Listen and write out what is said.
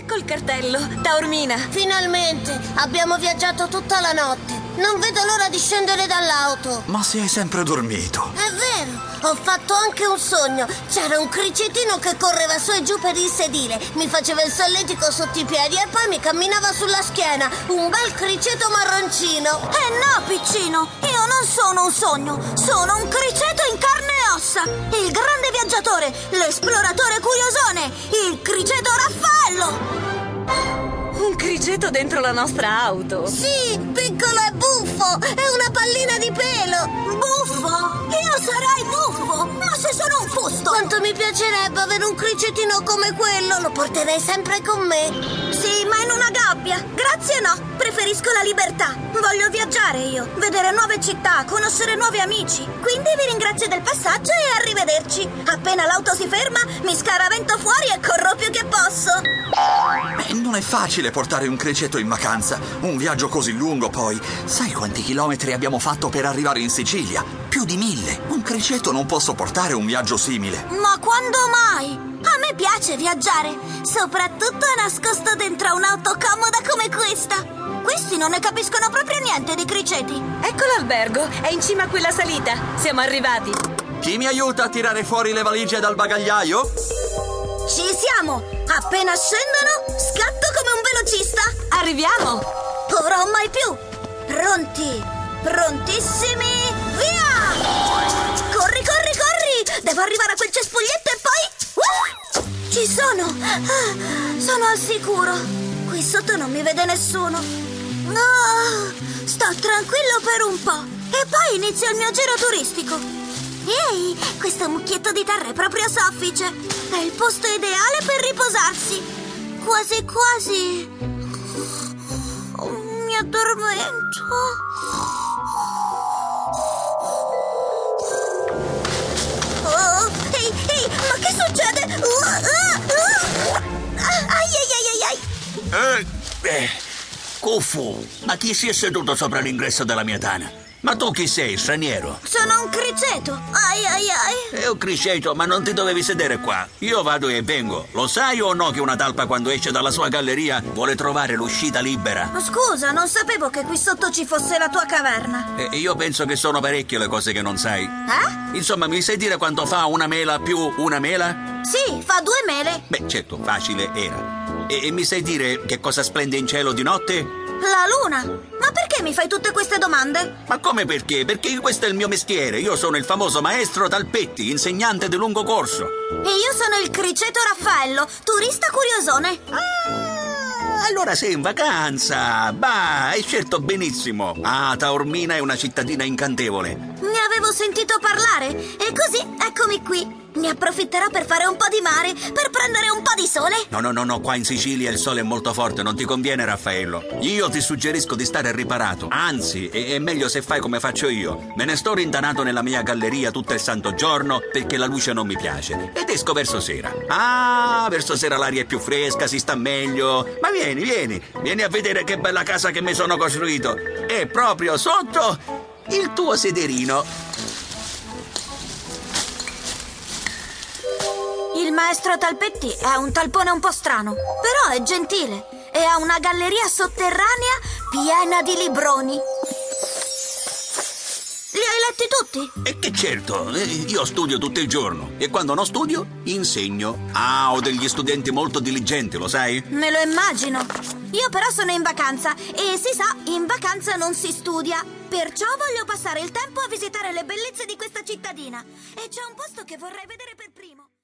Ecco il cartello, Taormina. Finalmente! Abbiamo viaggiato tutta la notte. Non vedo l'ora di scendere dall'auto. Ma hai sempre dormito. È vero, ho fatto anche un sogno. C'era un cricetino che correva su e giù per il sedile, mi faceva il solletico sotto i piedi e poi mi camminava sulla schiena. Un bel criceto marroncino. Eh no, piccino, io non sono un sogno, sono un criceto in carne e ossa. Il grande viaggiatore, l'esploratore curiosone, il criceto Raffaello. Un criceto dentro la nostra auto. Sì, piccolo e buffo! È una pallina di pelo! Buffo? Io sarai buffo, ma se sono un fusto. Quanto mi piacerebbe avere un cricetino come quello, lo porterei sempre con me. Sì, ma in una gabbia. Grazie no, preferisco la libertà. Voglio viaggiare io, vedere nuove città, conoscere nuovi amici. Quindi vi ringrazio del passaggio e arrivederci. Appena l'auto si ferma, mi scaravento fuori e corro più che posso. Beh, non è facile portare un criceto in vacanza. Un viaggio così lungo, poi. Sai quanti chilometri abbiamo fatto per arrivare in Sicilia? Più di mille. Un criceto non può sopportare un viaggio simile. Ma quando mai? A me piace viaggiare, soprattutto nascosto dentro un'auto comoda come questa. Questi non ne capiscono proprio niente di criceti. Ecco l'albergo, è in cima a quella salita. Siamo arrivati. Chi mi aiuta a tirare fuori le valigie dal bagagliaio? Ci siamo! Appena scendono, scatto come un velocista. Arriviamo. Ora o mai più. Pronti? Prontissimi? Via! Corri, corri, corri! Devo arrivare a quel cespuglietto e poi... Uh! Ci sono! Ah, sono al sicuro. Qui sotto non mi vede nessuno. No! Sto tranquillo per un po'. E poi inizio il mio giro turistico. Ehi, questo mucchietto di terra è proprio soffice. È il posto ideale per riposarsi. Quasi quasi. Oh, mi addormento. Oh, ehi, ehi, ma che succede? Ai, ai, ai, ai, ai. Eh, eh, ma chi si è seduto sopra l'ingresso della mia tana? Ma tu chi sei, straniero? Sono un criceto. Ai, ai, ai. È un criceto, ma non ti dovevi sedere qua. Io vado e vengo. Lo sai o no che una talpa quando esce dalla sua galleria vuole trovare l'uscita libera? Scusa, non sapevo che qui sotto ci fosse la tua caverna. E io penso che sono parecchie le cose che non sai. Eh? Insomma, mi sai dire quanto fa una mela più una mela? Sì, fa due mele. Beh, certo, facile era. E, e mi sai dire che cosa splende in cielo di notte? La luna. Ma perché mi fai tutte queste domande? Ma come perché? Perché questo è il mio mestiere. Io sono il famoso maestro Talpetti, insegnante di lungo corso. E io sono il criceto Raffaello, turista curiosone. Ah, allora sei in vacanza. Bah, hai scelto benissimo. Ah, Taormina è una cittadina incantevole. Ne avevo sentito parlare e così eccomi qui. Ne approfitterò per fare un po' di mare, per prendere un po' di sole. No, no, no, no, qua in Sicilia il sole è molto forte, non ti conviene, Raffaello. Io ti suggerisco di stare riparato. Anzi, è, è meglio se fai come faccio io. Me ne sto rintanato nella mia galleria tutto il santo giorno perché la luce non mi piace. Ed esco verso sera. Ah, verso sera l'aria è più fresca, si sta meglio. Ma vieni, vieni, vieni a vedere che bella casa che mi sono costruito. È proprio sotto il tuo sederino. Il maestro Talpetti è un talpone un po' strano, però è gentile e ha una galleria sotterranea piena di libroni. Li hai letti tutti? E che certo, eh, io studio tutto il giorno e quando non studio, insegno. Ah, ho degli studenti molto diligenti, lo sai? Me lo immagino. Io però sono in vacanza e si sa, in vacanza non si studia. Perciò voglio passare il tempo a visitare le bellezze di questa cittadina. E c'è un posto che vorrei vedere per